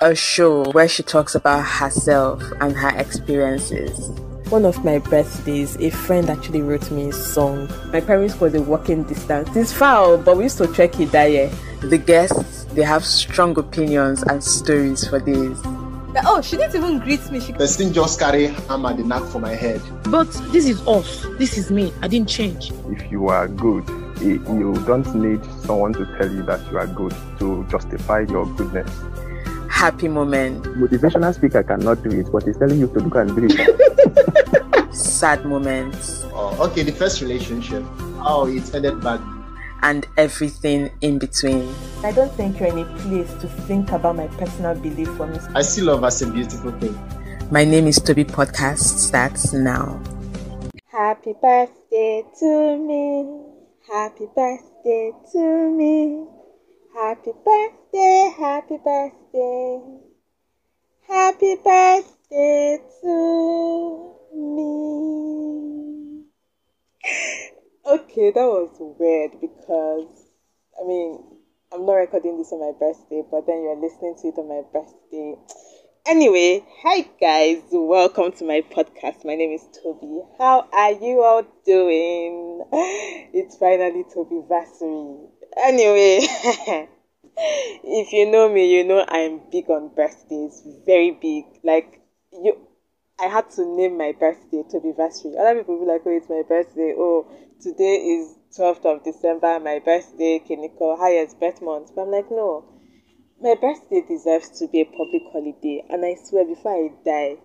a show where she talks about herself and her experiences. One of my birthdays, a friend actually wrote me a song. My parents was a walking distance. It's far, but we used to trek it that year. The guests, they have strong opinions and stories for this. Oh, she didn't even greet me. She thing, just carry hammer the knack for my head. But this is us. This is me. I didn't change. If you are good, eh, you don't need someone to tell you that you are good to justify your goodness. Happy moment. Motivational speaker cannot do it, but he's telling you to look and do it. Sad moments. Oh, okay, the first relationship. Oh, it ended bad. And everything in between. I don't think you're in a place to think about my personal belief for me. I see love as a beautiful thing. My name is Toby Podcast starts now. Happy birthday to me. Happy birthday to me. Happy birthday, happy birthday. Happy birthday to me. Okay, that was weird because I mean, I'm not recording this on my birthday, but then you're listening to it on my birthday. Anyway, hi guys, welcome to my podcast. My name is Toby. How are you all doing? It's finally Toby Vassery. Anyway, if you know me, you know I'm big on birthdays, very big. Like you, I had to name my birthday Toby Vassery. Other people be like, "Oh, it's my birthday. Oh, today is 12th of December, my birthday, Kiniko, highest birth month." But I'm like, no, my birthday deserves to be a public holiday, and I swear, before I die,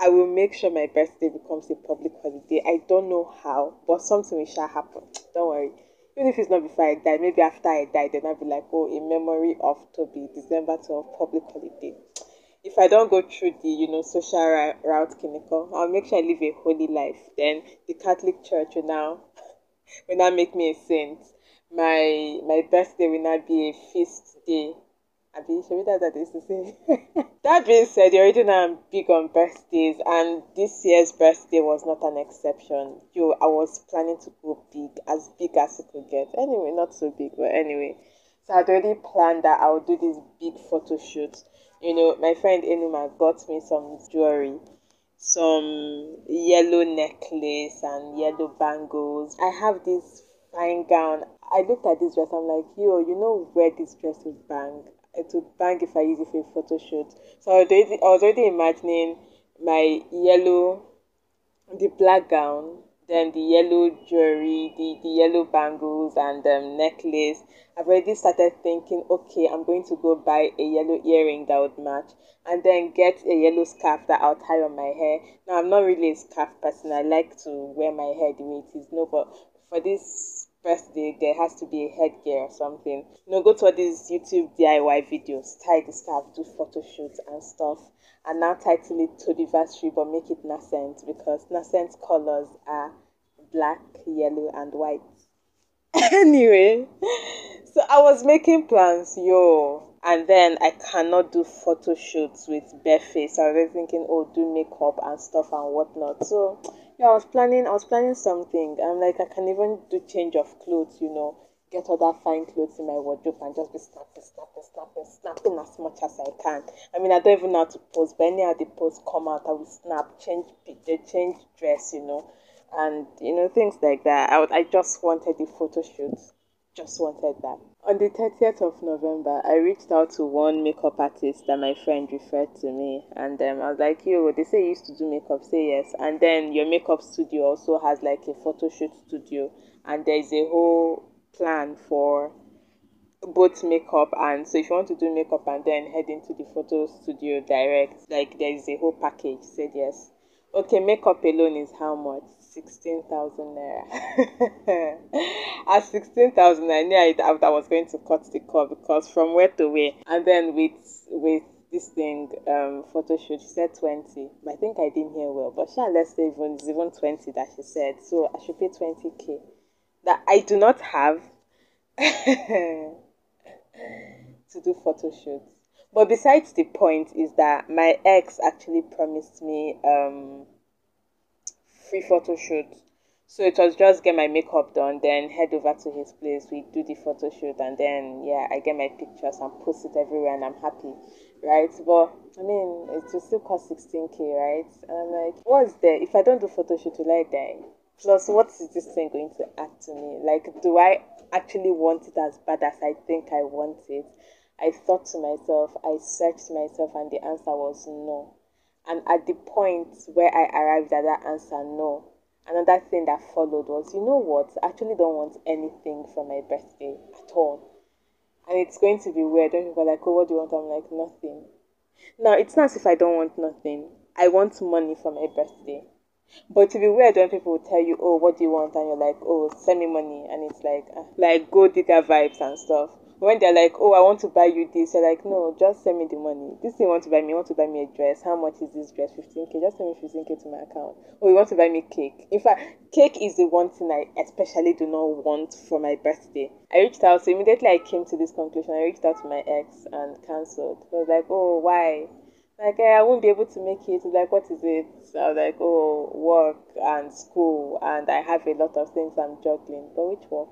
I will make sure my birthday becomes a public holiday. I don't know how, but something will shall happen. Don't worry. Even if it's not before I die, maybe after I die, then I'll be like, oh, in memory of Toby, December 12, public holiday. If I don't go through the, you know, social route, Kiniko, I'll make sure I live a holy life. Then the Catholic Church will now, will now make me a saint. My my birthday will now be a feast day Abi, should we that that is to say? that being said, you already know I'm big on birthdays, and this year's birthday was not an exception. Yo, I was planning to go big, as big as it could get. Anyway, not so big, but anyway. So I'd already planned that I would do this big photo shoot. You know, my friend Enuma got me some jewelry, some yellow necklace and yellow bangles. I have this fine gown. I looked at this dress, I'm like, yo, you know where this dress would bang? It would bang if I use it for a photo shoot. So I was already, I was already imagining my yellow, the black gown, then the yellow jewelry, the, the yellow bangles and um, necklace. I've already started thinking, okay, I'm going to go buy a yellow earring that would match and then get a yellow scarf that I'll tie on my hair. Now, I'm not really a scarf person. I like to wear my hair the way it is. No, but for this birthday, there has to be a headgear or something. You know, go to all these YouTube DIY videos, tie the scarf, do photo shoots and stuff, and now title it to the Vassery but make it nascent because nascent colors are black, yellow, and white. anyway, so I was making plans, yo, and then I cannot do photo shoots with bare face. I was thinking, oh, do makeup and stuff and whatnot. So yeah, I was planning. I was planning something. I'm like, I can even do change of clothes. You know, get other fine clothes in my wardrobe and just be snapping, snapping, snapping, snapping as much as I can. I mean, I don't even know how to pose, but anyhow the pose come out, I will snap, change picture, change dress. You know, and you know things like that. I would, I just wanted the photo shoot. Just wanted that. On the 30th of November, I reached out to one makeup artist that my friend referred to me, and um, I was like, "Yo, they say you used to do makeup. Say yes." And then your makeup studio also has like a photo shoot studio, and there is a whole plan for both makeup and so if you want to do makeup and then head into the photo studio direct, like there is a whole package. Said yes. Okay, makeup alone is how much? 16,000 naira. At 16,000, I knew I, I was going to cut the call because from where to where. And then with with this thing, um, photo shoot, she said 20. But I think I didn't hear well. But she let's say even, it's even 20 that she said. So I should pay 20k. That I do not have to do photo shoots. But besides the point is that my ex actually promised me um free photo shoot. So it was just get my makeup done, then head over to his place. We do the photo shoot, and then yeah, I get my pictures and post it everywhere, and I'm happy, right? But I mean, it will still cost 16k, right? And I'm like, what's there? If I don't do photo shoot, will I die? Plus, what is this thing going to add to me? Like, do I actually want it as bad as I think I want it? I thought to myself, I searched myself, and the answer was no. And at the point where I arrived at that answer, no, another thing that followed was, you know what? I actually don't want anything from my birthday at all. And it's going to be weird when people are like, oh, what do you want? I'm like, nothing. Now, it's not as if I don't want nothing. I want money for my birthday. But to be weird when people will tell you, oh, what do you want? And you're like, oh, send me money. And it's like, uh, like gold digger vibes and stuff when they're like, oh, I want to buy you this, you're like, no, just send me the money. This thing want to buy me, want to buy me a dress. How much is this dress? 15k. Just send me 15k to my account. Oh, you want to buy me cake. In fact, cake is the one thing I especially do not want for my birthday. I reached out, so immediately I came to this conclusion. I reached out to my ex and cancelled. I was like, oh, why? Like eh, I won't be able to make it. Like, what is it? So I was like, oh, work and school, and I have a lot of things I'm juggling. But which work?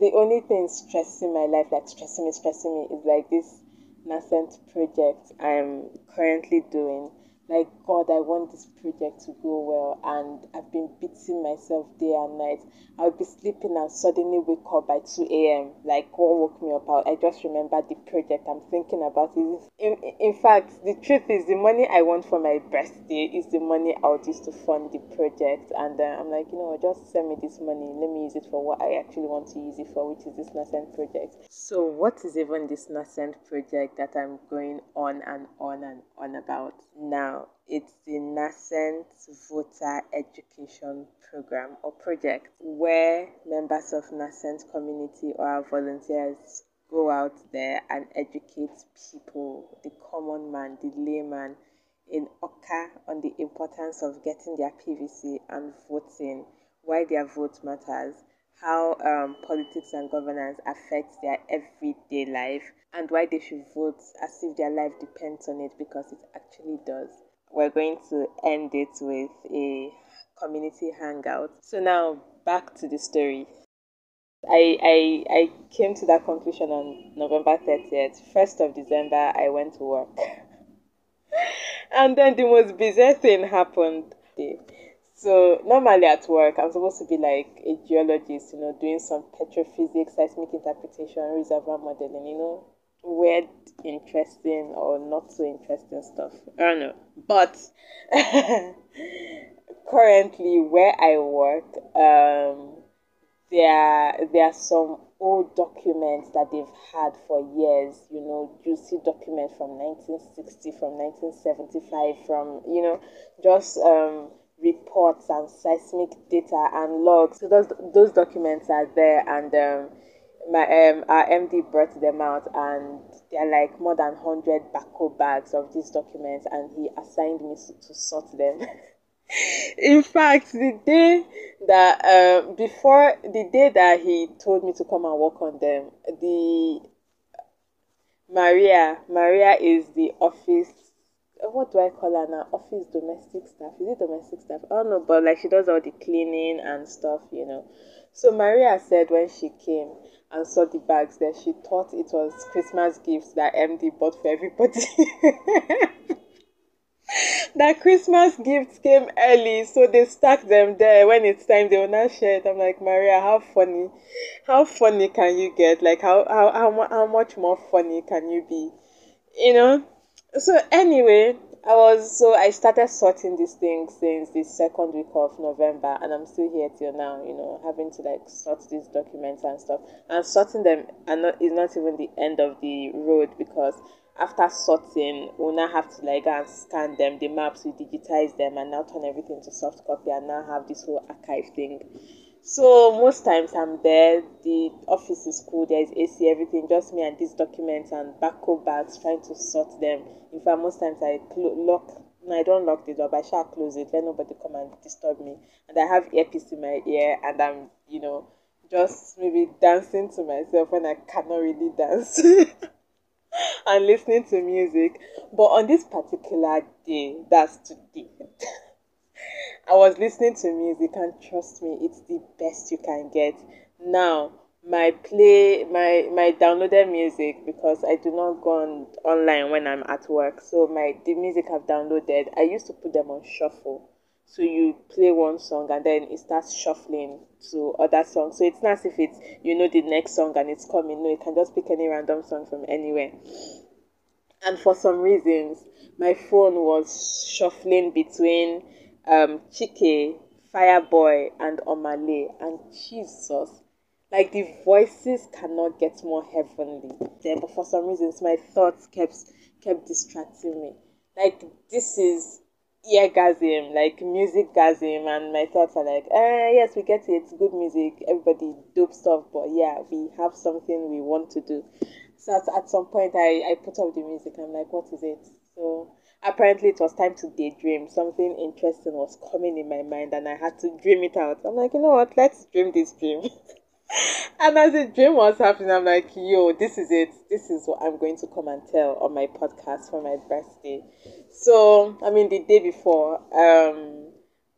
The only thing stressing my life, like stressing me, stressing me, is like this nascent project I'm currently doing like god i want this project to go well and i've been beating myself day and night. I'll be sleeping and suddenly wake up by 2 a.m like what woke me up. I just remember the project i'm thinking about it in, in fact the truth is the money i want for my birthday is the money i'll use to fund the project. And uh, i'm like you know just send me this money. Let me use it for what i actually want to use it for which is this nascent project. So what is even this nascent project that i'm going on and on and on about now now, it's the nascent voter education program or project where members of nascent community or our volunteers go out there and educate people, the common man, the layman in Awka on the importance of getting their PVC and voting, why their vote matters, how um, politics and governance affects their everyday life, and why they should vote as if their life depends on it because it actually does we're going to end it with a community hangout. So now back to the story. I, I, I came to that conclusion on November 30th. 1st of December, I went to work. and then the most bizarre thing happened. So normally at work, I'm supposed to be like a geologist, you know, doing some petrophysics, seismic interpretation, reservoir modeling, you know, weird, interesting, or not so interesting stuff. I don't know. But currently, where I work, um, there there are some old documents that they've had for years. You know, juicy documents from 1960, from 1975, from you know, just um, reports and seismic data and logs. So those those documents are there and. Um, my um our MD brought them out and there are like more than 100 backup bags of these documents and he assigned me to sort them in fact the day that uh, before the day that he told me to come and work on them the maria maria is the office what do I call her now? Office domestic staff. Is it domestic staff? I don't know, but like she does all the cleaning and stuff, you know. So Maria said when she came, and saw the bags there, she thought it was Christmas gifts that MD bought for everybody. that Christmas gifts came early, so they stacked them there. When it's time, they will not share it. I'm like, Maria, how funny, how funny can you get? Like, how how how, how much more funny can you be? You know. So anyway, I was so I started sorting these things since the second week of November, and I'm still here till now. You know, having to like sort these documents and stuff, and sorting them and not is not even the end of the road because after sorting, we'll now have to like go and scan them, the maps, we digitize them, and now turn everything to soft copy, and now have this whole archive thing. So most times I'm there, the office is cool, there's AC, everything, just me and these documents and backup bags trying to sort them. In fact, most times I clo- lock, no, I don't lock the door, but I shall close it, let nobody come and disturb me. And I have earpiece in my ear and I'm, you know, just maybe dancing to myself when I cannot really dance. and listening to music. But on this particular day, that's today, I was listening to music, and trust me, it's the best you can get. Now, my play, my my downloaded music because I do not go on online when I'm at work. So my the music I've downloaded, I used to put them on shuffle. So you play one song and then it starts shuffling to other songs. So it's as if it's you know the next song and it's coming. No, you can just pick any random song from anywhere. And for some reasons, my phone was shuffling between um, Chike, Fireboy, and Omah Lay. And Jesus, like the voices cannot get more heavenly there. But for some reasons, my thoughts kept kept distracting me. Like this is eargasm, like music gasm, and my thoughts are like, eh, yes, we get it, good music, everybody dope stuff, but yeah, we have something we want to do. So at, at some point, I, I put up the music, I'm like, what is it? So apparently, it was time to daydream. Something interesting was coming in my mind, and I had to dream it out. I'm like, you know what, let's dream this dream. and as the dream was happening, I'm like, yo, this is it. This is what I'm going to come and tell on my podcast for my birthday. So, I mean, the day before, um,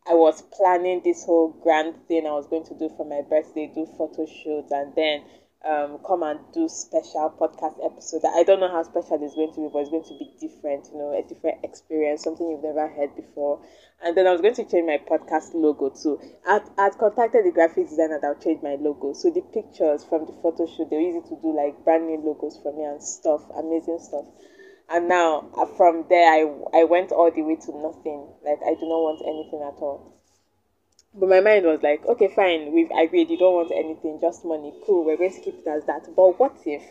I was planning this whole grand thing I was going to do for my birthday, do photo shoots, and then um, come and do special podcast episode. I don't know how special it's going to be, but it's going to be different, you know, a different experience, something you've never heard before. And then I was going to change my podcast logo too. I'd, I'd contacted the graphic designer that would change my logo. So the pictures from the photo shoot, they're easy to do like brand new logos for me and stuff, amazing stuff. And now uh, from there, I, I went all the way to nothing. Like I do not want anything at all. But my mind was like, okay, fine, we've agreed, you don't want anything, just money. Cool, we're going to keep it as that. But what if,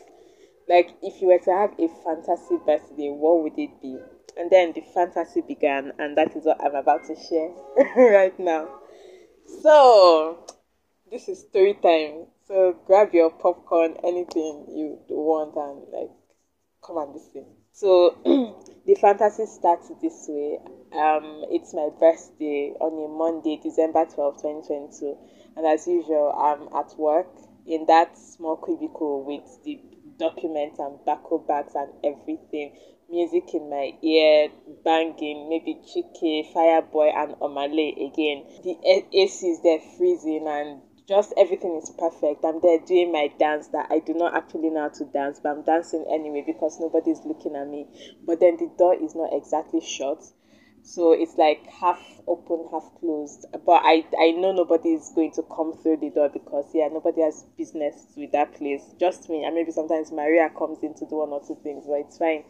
like, if you were to have a fantasy birthday, what would it be? And then the fantasy began, and that is what I'm about to share right now. So, this is story time. So, grab your popcorn, anything you want, and like, come and listen. So, the fantasy starts this way. Um, it's my birthday on a Monday, December 12, 2022. And as usual, I'm at work in that small cubicle with the documents and backhoe bags and everything music in my ear, banging, maybe Chike, Fireboy, and Omah Lay again. The AC is there freezing and just everything is perfect. I'm there doing my dance that I do not actually know how to dance, but I'm dancing anyway because nobody's looking at me. But then the door is not exactly shut. So it's like half open, half closed. But I, I know nobody is going to come through the door because, yeah, nobody has business with that place. Just me. And maybe sometimes Maria comes in to do one or two things, but it's fine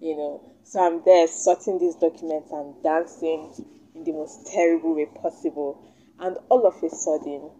you know. So I'm there sorting these documents and dancing in the most terrible way possible. And all of a sudden,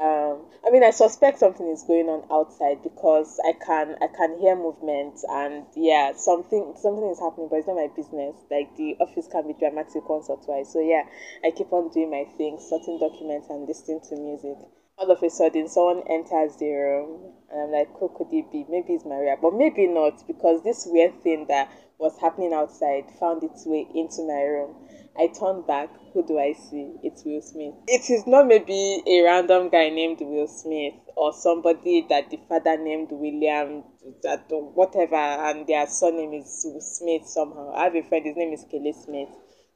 um, I mean, I suspect something is going on outside because I can I can hear movement and yeah, something something is happening, but it's not my business. Like the office can be dramatic once or twice. So yeah, I keep on doing my thing, sorting documents and listening to music. All of a sudden, someone enters the room, and I'm like, "Who could it be? Maybe it's Maria, but maybe not because this weird thing that was happening outside found its way into my room. I turn back. Who do I see? It's Will Smith. It is not maybe a random guy named Will Smith or somebody that the father named William, that whatever, and their surname is Smith somehow. I have a friend, his name is Kelly Smith.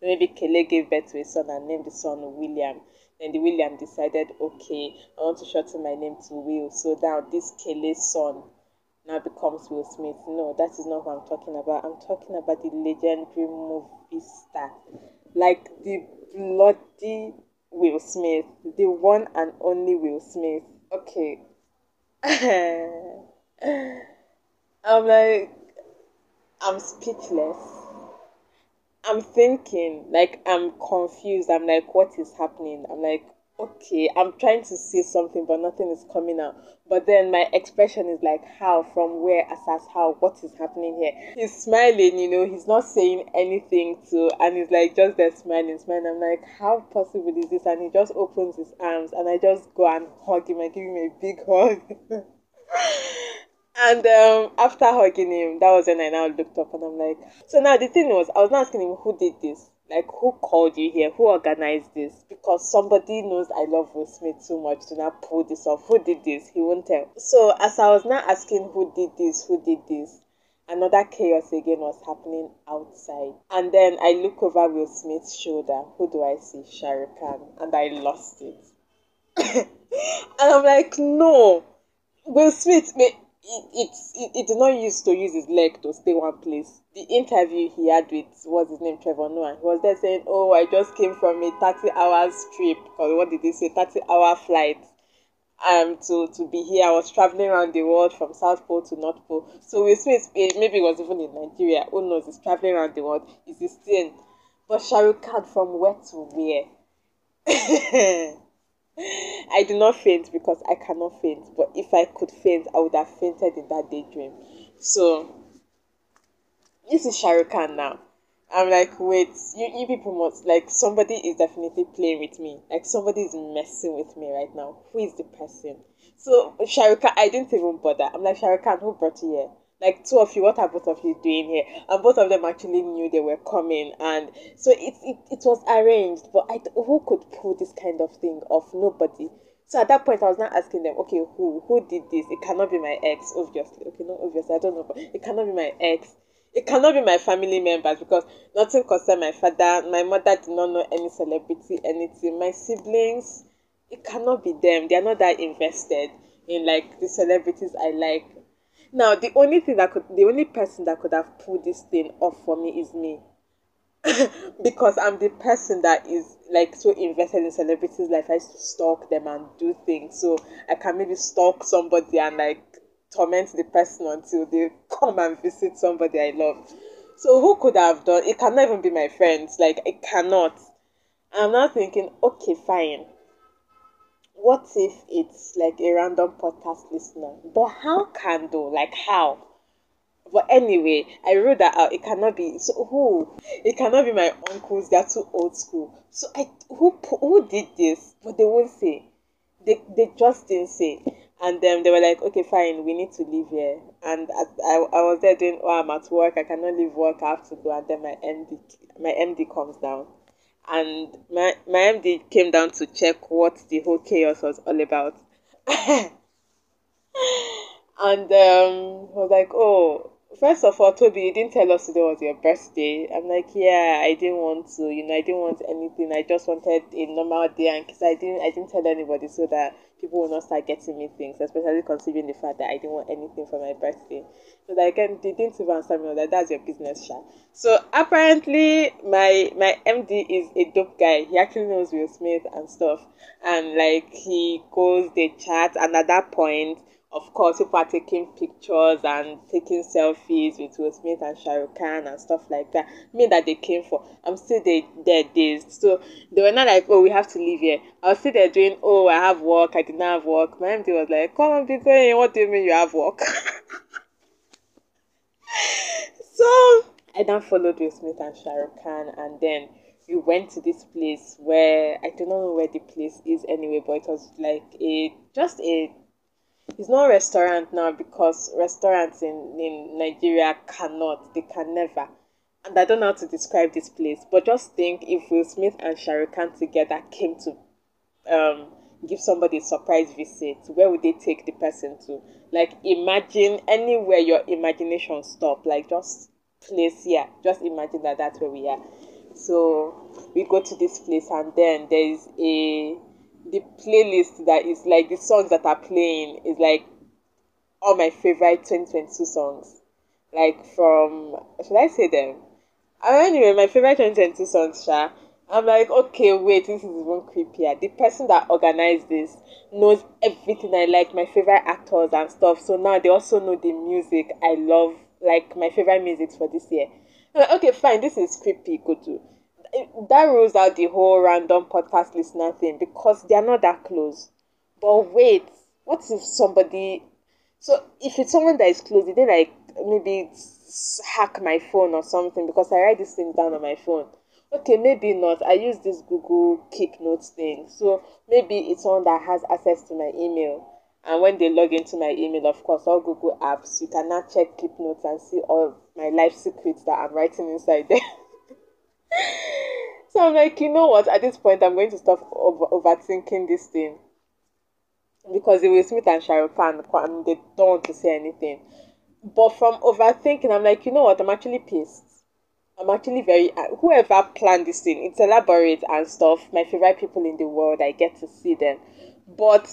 maybe Kelly gave birth to a son and named the son William. Then the William decided, okay, I want to shorten my name to Will. So now this Kelly's son now becomes Will Smith. No, that is not what I'm talking about. I'm talking about the legendary movie star. Like the bloody Will Smith. The one and only Will Smith. Okay. I'm like, I'm speechless. I'm thinking, like, I'm confused. I'm like, what is happening? I'm like, okay, I'm trying to say something, but nothing is coming out. But then my expression is like, how, from where, assess how, what is happening here? He's smiling, you know, he's not saying anything to, and he's like just there smiling, smiling. I'm like, how possible is this? And he just opens his arms, and I just go and hug him and give him a big hug. and um, after hugging him, that was when I now looked up and I'm like, so now the thing was, I was not asking him who did this like who called you here who organized this because somebody knows i love will smith so much to not pull this off who did this he won't tell so as i was now asking who did this who did this another chaos again was happening outside. And then I look over Will Smith's shoulder. Who do I see? Shah Rukh Khan. And I lost it. and I'm like, no. Will Smith, it, it, it, it did not use to use his leg to stay one place. The interview he had with, what's his name, Trevor Noah, he was there saying, oh, I just came from a 30 hours trip. Or what did he say? 30 hour flight um to to be here. I was traveling around the world from South Pole to North Pole. So Will Smith maybe it was even in Nigeria. Who knows? He's traveling around the world. He's still. But Shah Rukh Khan from where to where? I do not faint because I cannot faint. But if I could faint, I would have fainted in that daydream. So this is Khan now. I'm like, wait, you, you people must, like, somebody is definitely playing with me. Like, somebody is messing with me right now. Who is the person? So, Khan, I didn't even bother. I'm like, Khan, who brought you here? Like, two of you, what are both of you doing here? And both of them actually knew they were coming. And so it, it, it was arranged. But I, who could pull this kind of thing off? Nobody. So at that point, I was not asking them, okay, who who did this? It cannot be my ex, obviously. Okay, no, obviously, I don't know, but it cannot be my ex it cannot be my family members because nothing concerned my father. My mother did not know any celebrity, anything. My siblings, it cannot be them. They are not that invested in like the celebrities I like. Now, the only thing that could, the only person that could have pulled this thing off for me is me. because I'm the person that is like so invested in celebrities' life. I stalk them and do things. So I can maybe stalk somebody and like torment the person until they come and visit somebody I love. So who could have done it? Cannot even be my friends. Like it cannot. I'm now thinking, okay, fine. What if it's like a random podcast listener? But how can though? Like how? But anyway, I wrote that out. It cannot be. So who? It cannot be my uncles. They're too old school. So I who who did this? But they won't say. They they just didn't say and then they were like okay fine we need to leave here and I, I, I was there doing oh i'm at work i cannot leave work i have to go and then my md my md comes down and my my md came down to check what the whole chaos was all about. And um was like oh first of all toby you didn't tell us today was your birthday. I'm like yeah i didn't want to you know i didn't want anything. I just wanted a normal day and because i didn't i didn't tell anybody so that people will not start getting me things, especially considering the fact that I didn't want anything for my birthday. So like, again, they didn't even answer me that. That's your business, Sha. So apparently, my my MD is a dope guy. He actually knows Will Smith and stuff, and like he goes, they chat, and at that point, of course, people are taking pictures and taking selfies with Will Smith and Shah Rukh Khan and stuff like that. Me that they came for. I'm still there, there days. So they were not like, oh, we have to leave here. I was still there doing, oh, I have work. I did not have work. My MD was like, come on, going. What do you mean you have work? so I then followed Will Smith and Shah Rukh Khan and then we went to this place where I don't know where the place is anyway, but it was like a just a it's not restaurant now because restaurants in, in Nigeria cannot, they can never. And I don't know how to describe this place, but just think if Will Smith and Shah Rukh Khan together came to um, give somebody a surprise visit, where would they take the person to? Like, imagine anywhere your imagination stop, like just place here. Just imagine that that's where we are. So we go to this place, and then there is a the playlist that is like the songs that are playing is like all my favorite 2022 songs. Like from should I say them? Uh, anyway, my favorite 2022 songs, Sha. I'm like, okay, wait, this is even creepier. The person that organized this knows everything I like, my favorite actors and stuff. So now they also know the music I love, like my favorite music for this year. Like, okay, fine, this is creepy, go to that rules out the whole random podcast listener thing because they are not that close. But wait, what if somebody? So if it's someone that is close, they like maybe hack my phone or something? Because I write this thing down on my phone. Okay, maybe not. I use this Google Keep Notes thing, so maybe it's someone that has access to my email. And when they log into my email, of course, all Google apps, you can now check Keep Notes and see all my life secrets that I'm writing inside there. so I'm like, you know what? At this point, I'm going to stop over- overthinking this thing because it was Smith and Khan, and they don't want to say anything. But from overthinking, I'm like, you know what? I'm actually pissed. I'm actually very uh, whoever planned this thing. It's elaborate and stuff. My favorite people in the world. I get to see them, but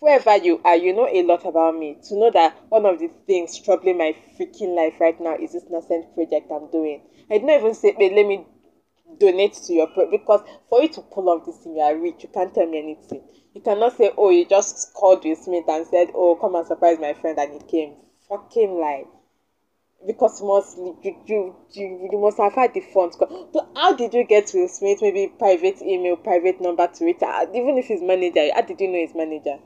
whoever you are, you know a lot about me. To know that one of the things troubling my freaking life right now is this nascent project I'm doing. I didn't even say, "Wait, let me donate to your project," because for you to pull off this thing, you are rich. You can't tell me anything. You cannot say, "Oh, you just called Will Smith and said, oh, come and surprise my friend,' and he came." Fucking lie because you must you, you, you, you must have had the funds. But how did you get Will Smith? Maybe private email, private number to it. Uh, even if he's manager, how did you know his manager?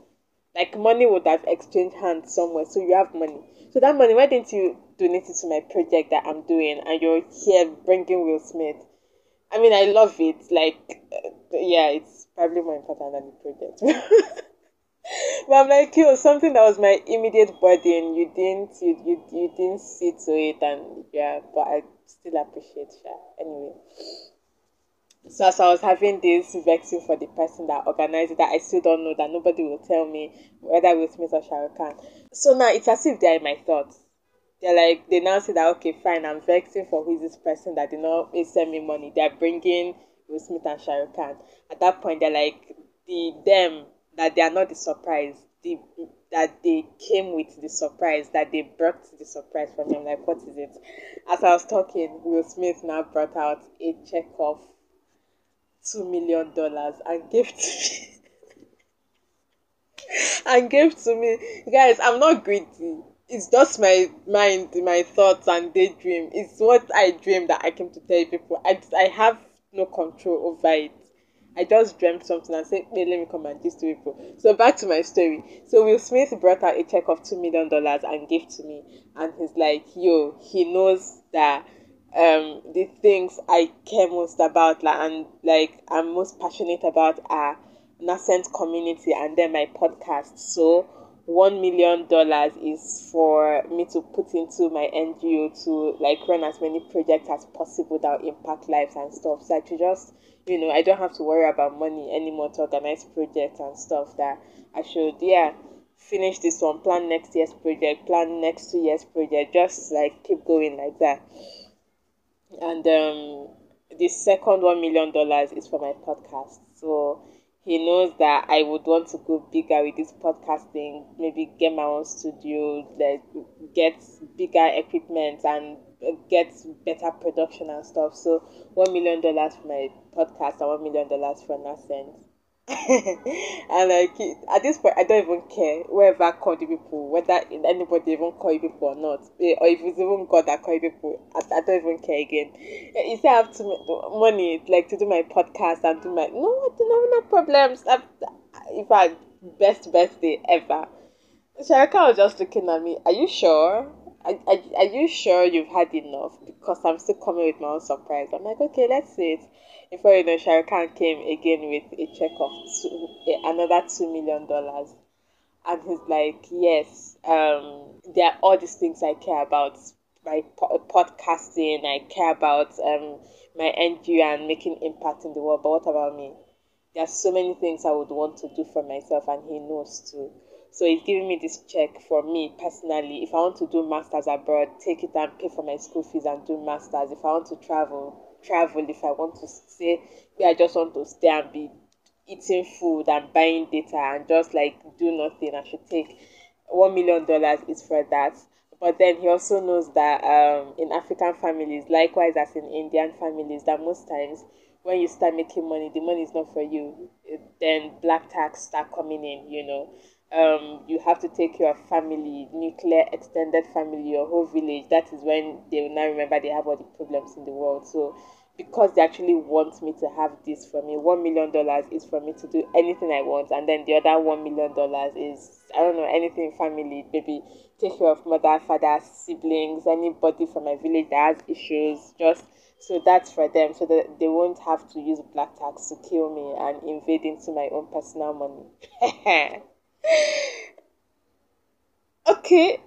Like money would have exchanged hands somewhere, so you have money. So that money, why didn't you donate it to my project that I'm doing? And you're here bringing Will Smith. I mean, I love it. Like, uh, yeah, it's probably more important than the project. but I'm like, yo, something that was my immediate burden, you didn't, you, you, you didn't see to it, and yeah, but I still appreciate Sha. Anyway, so as I was having this vexing for the person that organized it, that I still don't know, that nobody will tell me whether Will Smith or Shah Khan. So now it's as if they're in my thoughts. They're like, they now say that, okay, fine, I'm vexing for who is this person that did not send me money. They're bringing Will Smith and Shah Rukh Khan. At that point, they're like, the them that they are not the surprise, the, that they came with the surprise, that they brought the surprise for me. I'm like, what is it? As I was talking, Will Smith now brought out a check of two million dollars and gave to me. and gave to me. Guys, I'm not greedy. It's just my mind, my thoughts and daydream. It's what I dream that I came to tell people. I, I have no control over it. I just dreamt something and said, hey, let me come and gist to people. So back to my story. So Will Smith brought out a check of two million dollars and gave to me, and he's like, yo, he knows that um the things I care most about, like and like I'm most passionate about are nascent community and then my podcast. So one million dollars is for me to put into my NGO to like run as many projects as possible that impact lives and stuff. So I should just you know, I don't have to worry about money anymore to organize projects and stuff that I should, yeah, finish this one, plan next year's project, plan next two years project, just like keep going like that. And um, the second one million dollars is for my podcast. So he knows that I would want to go bigger with this podcasting, maybe get my own studio, like get bigger equipment and uh, get better production and stuff. So one million dollars for my podcast and one million dollars for Nascent. and like at this point, I don't even care whoever called you people, whether anybody even call you people or not, eh, or if it's even God that call you people. I, I don't even care again. Eh, you say I have to money like to do my podcast and do my no, no, no problems. I've, in fact, best best day ever. Sharika was just looking at me. Are you sure? Are, are, you sure you've had enough? Because I'm still coming with my own surprise. I'm like, okay, let's see it. Before you know, Shah Khan came again with a check of two, another two million dollars, and he's like, yes, um, there are all these things I care about. My po- podcasting, I care about um, my NGO and making impact in the world. But what about me? There are so many things I would want to do for myself, and he knows too. So he's giving me this check for me personally. If I want to do masters abroad, take it and pay for my school fees and do masters. If I want to travel, travel. If I want to stay, I just want to stay and be eating food and buying data and just like do nothing. I should take one million dollars is for that. But then he also knows that um, in African families, likewise as in Indian families, that most times when you start making money, the money is not for you. Then black tax start coming in, you know um, you have to take your family, nuclear extended family, your whole village. That is when they will now remember they have all the problems in the world. So, because they actually want me to have this for me, one million dollars is for me to do anything I want, and then the other one million dollars is I don't know anything family, maybe take care of mother, father, siblings, anybody from my village that has issues. Just so that's for them, so that they won't have to use black tax to kill me and invade into my own personal money. okay,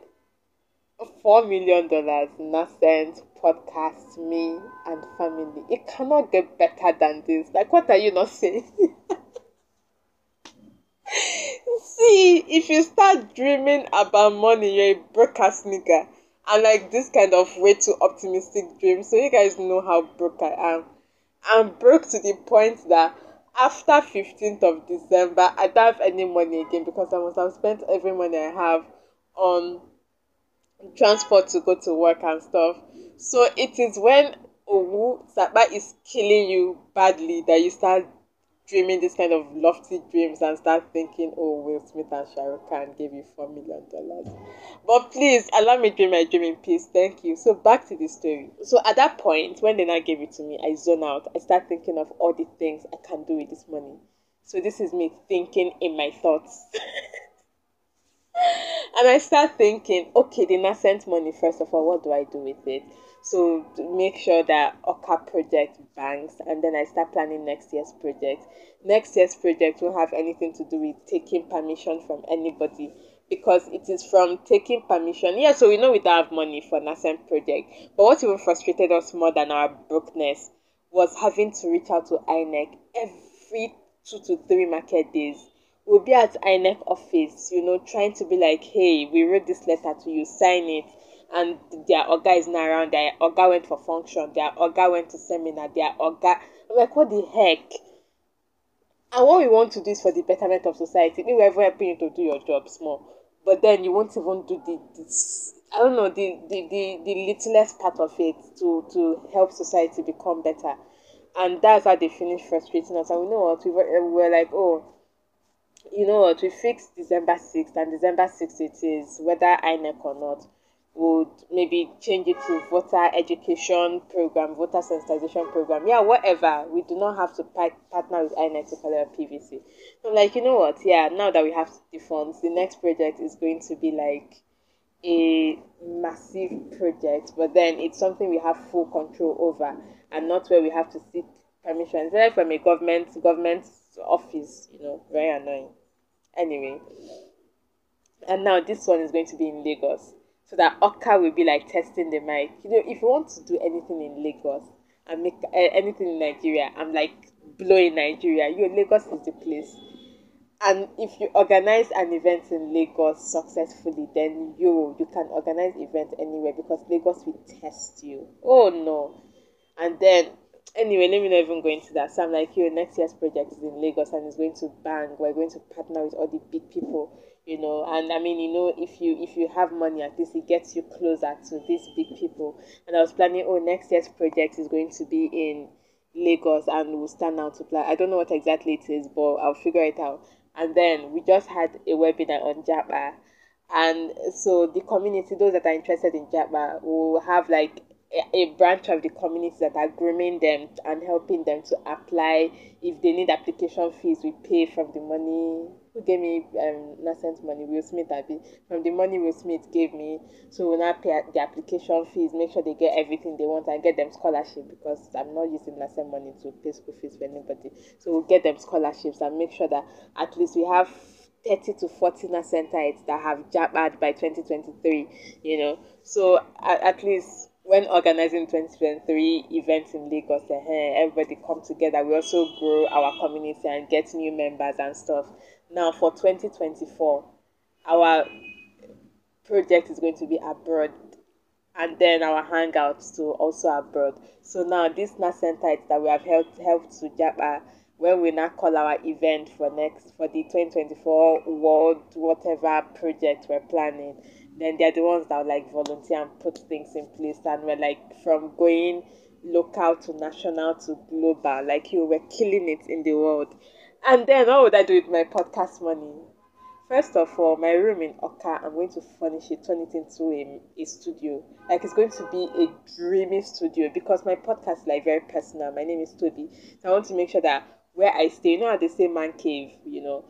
four million dollars, nascent podcast, me and family. It cannot get better than this. Like, what are you not saying? See, if you start dreaming about money, you're a broke ass nigga. and like this kind of way too optimistic dream. So you guys know how broke I am. I'm broke to the point that after 15th of December, I don't have any money again because I must have spent every money I have on transport to go to work and stuff. So it is when Owu Saba is killing you badly that you start dreaming this kind of lofty dreams and start thinking, oh, Will Smith and Shah Rukh Khan gave you four million dollars. But please allow me dream my dream in peace. Thank you. So back to the story. So at that point, when they now gave it to me, I zone out. I start thinking of all the things I can do with this money. So this is me thinking in my thoughts. and I start thinking, okay, the nascent money, first of all, what do I do with it? So make sure that Awka project banks and then I start planning next year's project. Next year's project won't have anything to do with taking permission from anybody because it is from taking permission. Yeah, so we know we don't have money for nascent project. But what even frustrated us more than our brokenness was having to reach out to INEC every two to three market days. We'll be at INEC office, you know, trying to be like, hey, we wrote this letter to you, sign it and their oga is not around, their oga went for function, their oga went to seminar, their oga. I'm like, what the heck? And what we want to do is for the betterment of society. We were even helping you to do your job small. But then you won't even do the, this, I don't know, the, the, the, the littlest part of it to, to help society become better. And that's how they finished frustrating us. And we know what, we were, we were like, oh, you know what, we fixed December 6th, and December 6th it is, whether INEC or not would maybe change it to voter education program, voter sensitization program. Yeah, whatever. We do not have to partner with INEC collect PVC. I'm like, you know what? Yeah, now that we have the funds, the next project is going to be like a massive project, but then it's something we have full control over and not where we have to seek permission. It's like from a government government office, you know, very annoying. Anyway, and now this one is going to be in Lagos so that Awka will be like testing the mic. You know, if you want to do anything in Lagos and make uh, anything in Nigeria, I'm like blowing Nigeria. You Lagos is the place. And if you organize an event in Lagos successfully, then you you can organize event anywhere because Lagos will test you. Oh no! And then anyway, let me not even go into that. So I'm like, yo, next year's project is in Lagos and it's going to bang. We're going to partner with all the big people you know and i mean you know if you if you have money at least it gets you closer to these big people and i was planning oh next year's project is going to be in lagos and we'll stand out to plan i don't know what exactly it is but i'll figure it out and then we just had a webinar on japa and so the community those that are interested in japa will have like a branch of the community that are grooming them and helping them to apply. If they need application fees, we pay from the money. Who gave me um nascent money? Will Smith, be from the money Will Smith gave me. So we now pay the application fees, make sure they get everything they want, and get them scholarship because I'm not using nascent money to pay school fees for anybody. So we'll get them scholarships and make sure that at least we have 30 to 40 centites that have jabbed by 2023 you know so at, at least when organizing 2023 events in Lagos, uh, everybody come together. We also grow our community and get new members and stuff. Now for 2024, our project is going to be abroad and then our hangouts to also abroad. So now this nascentites that we have helped helped to Japa when we now call our event for next for the 2024 world whatever project we're planning then they're the ones that like volunteer and put things in place. And we're like from going local to national to global like you were killing it in the world. And then what would i do with my podcast money? First of all my room in Awka i'm going to furnish it. Turn it into a, a studio. Like it's going to be a dreamy studio because my podcast is like very personal. My name is toby. So i want to make sure that where i stay you know how they say man cave you know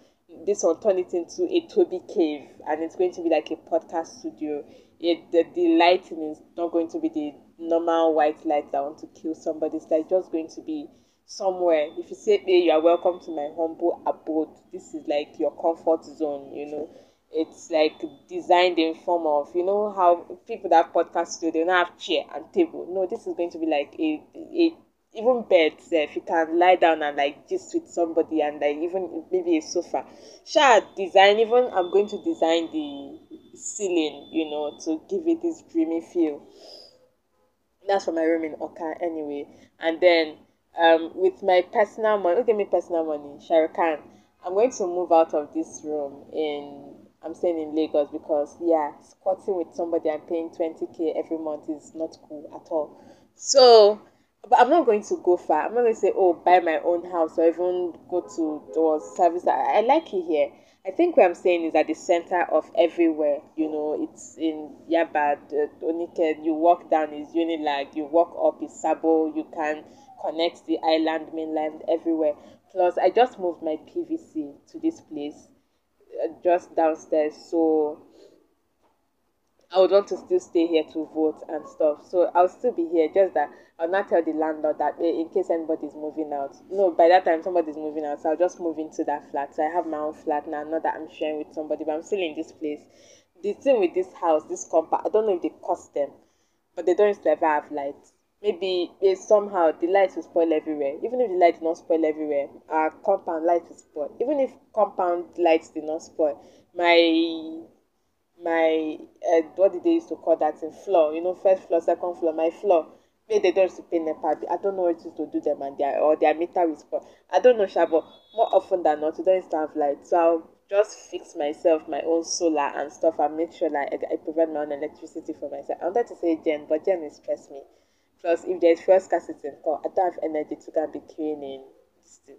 this will turn it into a Toby cave and it's going to be like a podcast studio. It, the, the lighting is not going to be the normal white light that want to kill somebody. It's like just going to be somewhere. If you say, hey, you are welcome to my humble abode, this is like your comfort zone, you know. It's like designed in form of, you know, how people that podcast studio, they don't have chair and table. No, this is going to be like a, a even beds if you can lie down and like just with somebody and like even maybe a sofa sure design even i'm going to design the ceiling, you know, to give it this dreamy feel. That's for my room in Awka anyway. And then um, with my personal money, look at me personal money, Shahrukh I'm going to move out of this room in I'm staying in Lagos because yeah, squatting with somebody and paying 20k every month is not cool at all. So, but I'm not going to go far. I'm not going to say, oh, buy my own house or even go to the service. I, I like it here. I think what I'm saying is at the center of everywhere. You know, it's in Yaba, Onike. You walk down is Unilag. You walk up is Sabo. You can connect the island mainland everywhere. Plus, I just moved my PVC to this place uh, just downstairs, so I would want to still stay here to vote and stuff. So I'll still be here, just that I'll not tell the landlord that eh, in case anybody's moving out. No, by that time somebody's moving out, so I'll just move into that flat. So I have my own flat now, not that I'm sharing with somebody, but I'm still in this place. The thing with this house, this compound, I don't know if they cost them, but they don't ever have lights maybe eh, somehow the lights will spoil everywhere even if the light did not spoil everywhere our compound lights will spoil even if compound lights did not spoil my my uh, what did they used to call that in floor you know first floor second floor my floor. Maybe they don't pay nepa i don't know what to do them and their or their meter will spoil i don't know sha but more often than not we don't used to have light. So i'll just fix myself my own solar and stuff and make sure like I, I provide my own electricity for myself. I wanted to say gen but gen will stress me. Plus, if there's fuel scarcity, oh, I don't have energy to go and be cleaning. Still.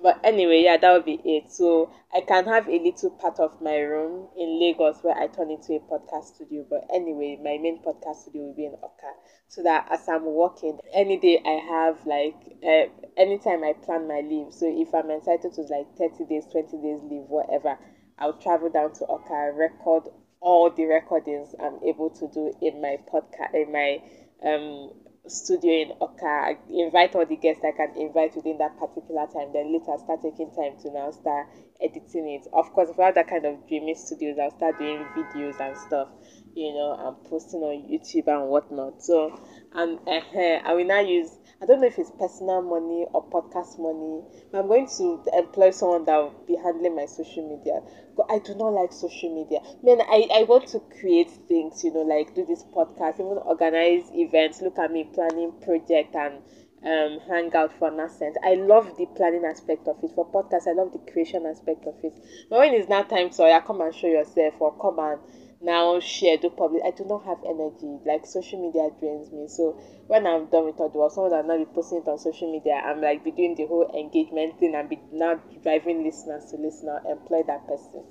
But anyway, yeah, that would be it. So I can have a little part of my room in Lagos where I turn into a podcast studio. But anyway, my main podcast studio will be in Awka. So that as I'm working, any day I have like uh, anytime I plan my leave. So if I'm entitled to like 30 days, 20 days leave, whatever, I'll travel down to Awka, record all the recordings I'm able to do in my podcast, in my um, studio in Awka. Invite all the guests I can invite within that particular time. Then later start taking time to now start editing it. Of course, if I have that kind of dreamy studios, I'll start doing videos and stuff, you know, and posting on YouTube and whatnot. So, and uh, I will now use I don't know if it's personal money or podcast money, but I'm going to employ someone that will be handling my social media. But I do not like social media. Man, I, I want to create things, you know, like do this podcast, even organize events, look at me planning project and um, hang out for Nascent. I love the planning aspect of it. For podcast, I love the creation aspect of it. But when it's now time so yeah, come and show yourself or come and now share do public i do not have energy like social media drains me so when i'm done with all the work someone that not be posting it on social media i'm like be doing the whole engagement thing and be now driving listeners to listen or employ that person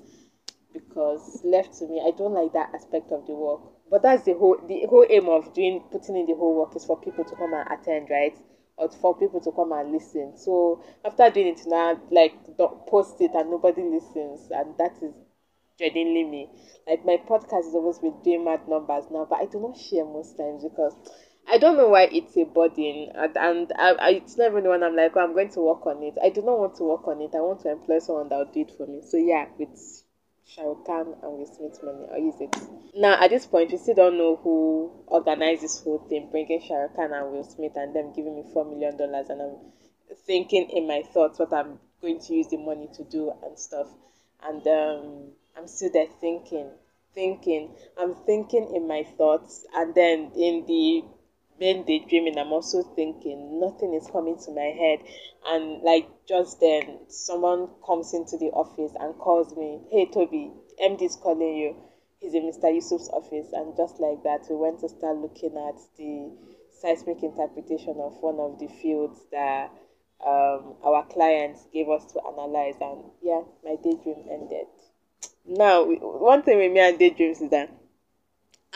because left to me i don't like that aspect of the work but that's the whole the whole aim of doing putting in the whole work is for people to come and attend right or for people to come and listen so after doing it now like post it and nobody listens and that is genuinely me. Like my podcast is always with doing mad numbers now, but I do not share most times because I don't know why it's a burden, and, and I, I, it's not even one I'm like, oh, I'm going to work on it. I do not want to work on it. I want to employ someone that will do it for me. So yeah, with Khan and Will Smith money, I'll use it. Now at this point, we still don't know who organized this whole thing, bringing Khan and Will Smith and them giving me four million dollars, and I'm thinking in my thoughts what I'm going to use the money to do and stuff, and um I'm still there thinking, thinking. I'm thinking in my thoughts, and then in the main daydreaming, I'm also thinking. Nothing is coming to my head, and like just then, someone comes into the office and calls me. Hey, Toby, MD is calling you. He's in Mr. Yusuf's office, and just like that, we went to start looking at the seismic interpretation of one of the fields that um, our clients gave us to analyze. And yeah, my daydream ended. Now, one thing with me and daydreams is that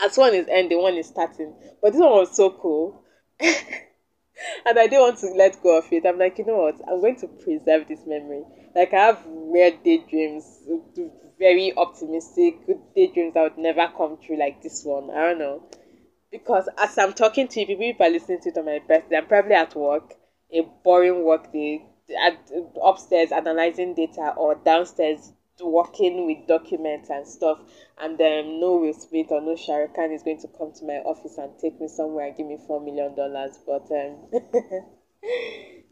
as one is ending, one is starting. But this one was so cool. and I didn't want to let go of it. I'm like, you know what? I'm going to preserve this memory. Like, I have weird daydreams, very optimistic, good daydreams that would never come true like this one. I don't know. Because as I'm talking to you, people are listening to it on my birthday. I'm probably at work, a boring work day, at, upstairs analyzing data, or downstairs working with documents and stuff, and then no Will Smith or no Shah Rukh Khan is going to come to my office and take me somewhere and give me four million dollars. But um,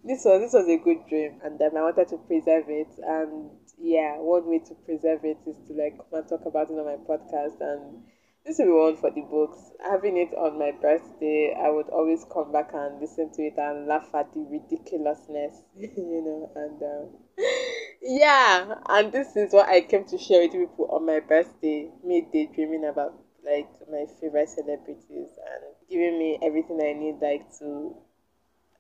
this was this was a good dream, and um, I wanted to preserve it. And yeah, one way to preserve it is to like come and talk about it on my podcast and this will be one for the books. Having it on my birthday, I would always come back and listen to it and laugh at the ridiculousness, you know, and um, yeah, and this is what I came to share with people on my birthday, me daydreaming about like my favorite celebrities and giving me everything I need like to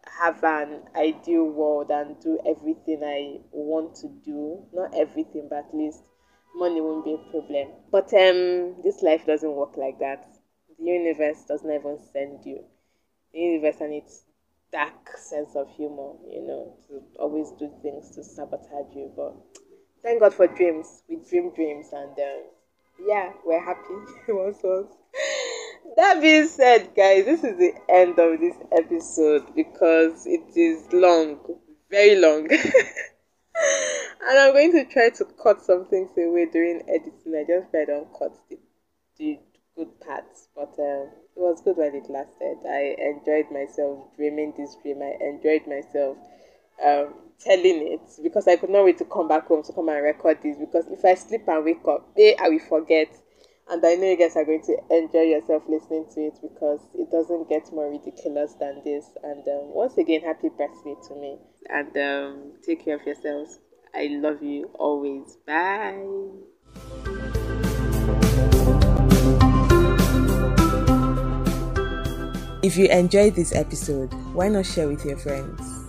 have an ideal world and do everything I want to do. Not everything, but at least money won't be a problem. But um, this life doesn't work like that. The universe doesn't even send you. The universe and its dark sense of humor, you know, to always do things to sabotage you. But thank God for dreams. We dream dreams, and um, yeah, we're happy once once. That being said, guys, this is the end of this episode because it is long, very long. and I'm going to try to cut some things away during editing. I just tried to cut the, the good parts, but um, it was good while it lasted. I enjoyed myself dreaming this dream. I enjoyed myself um, telling it because I could not wait to come back home to come and record this. Because if I sleep and wake up, eh, I will forget. And I know you guys are going to enjoy yourself listening to it because it doesn't get more ridiculous than this. And um, once again, happy birthday to me. And um, take care of yourselves. I love you always. Bye. If you enjoyed this episode, why not share with your friends?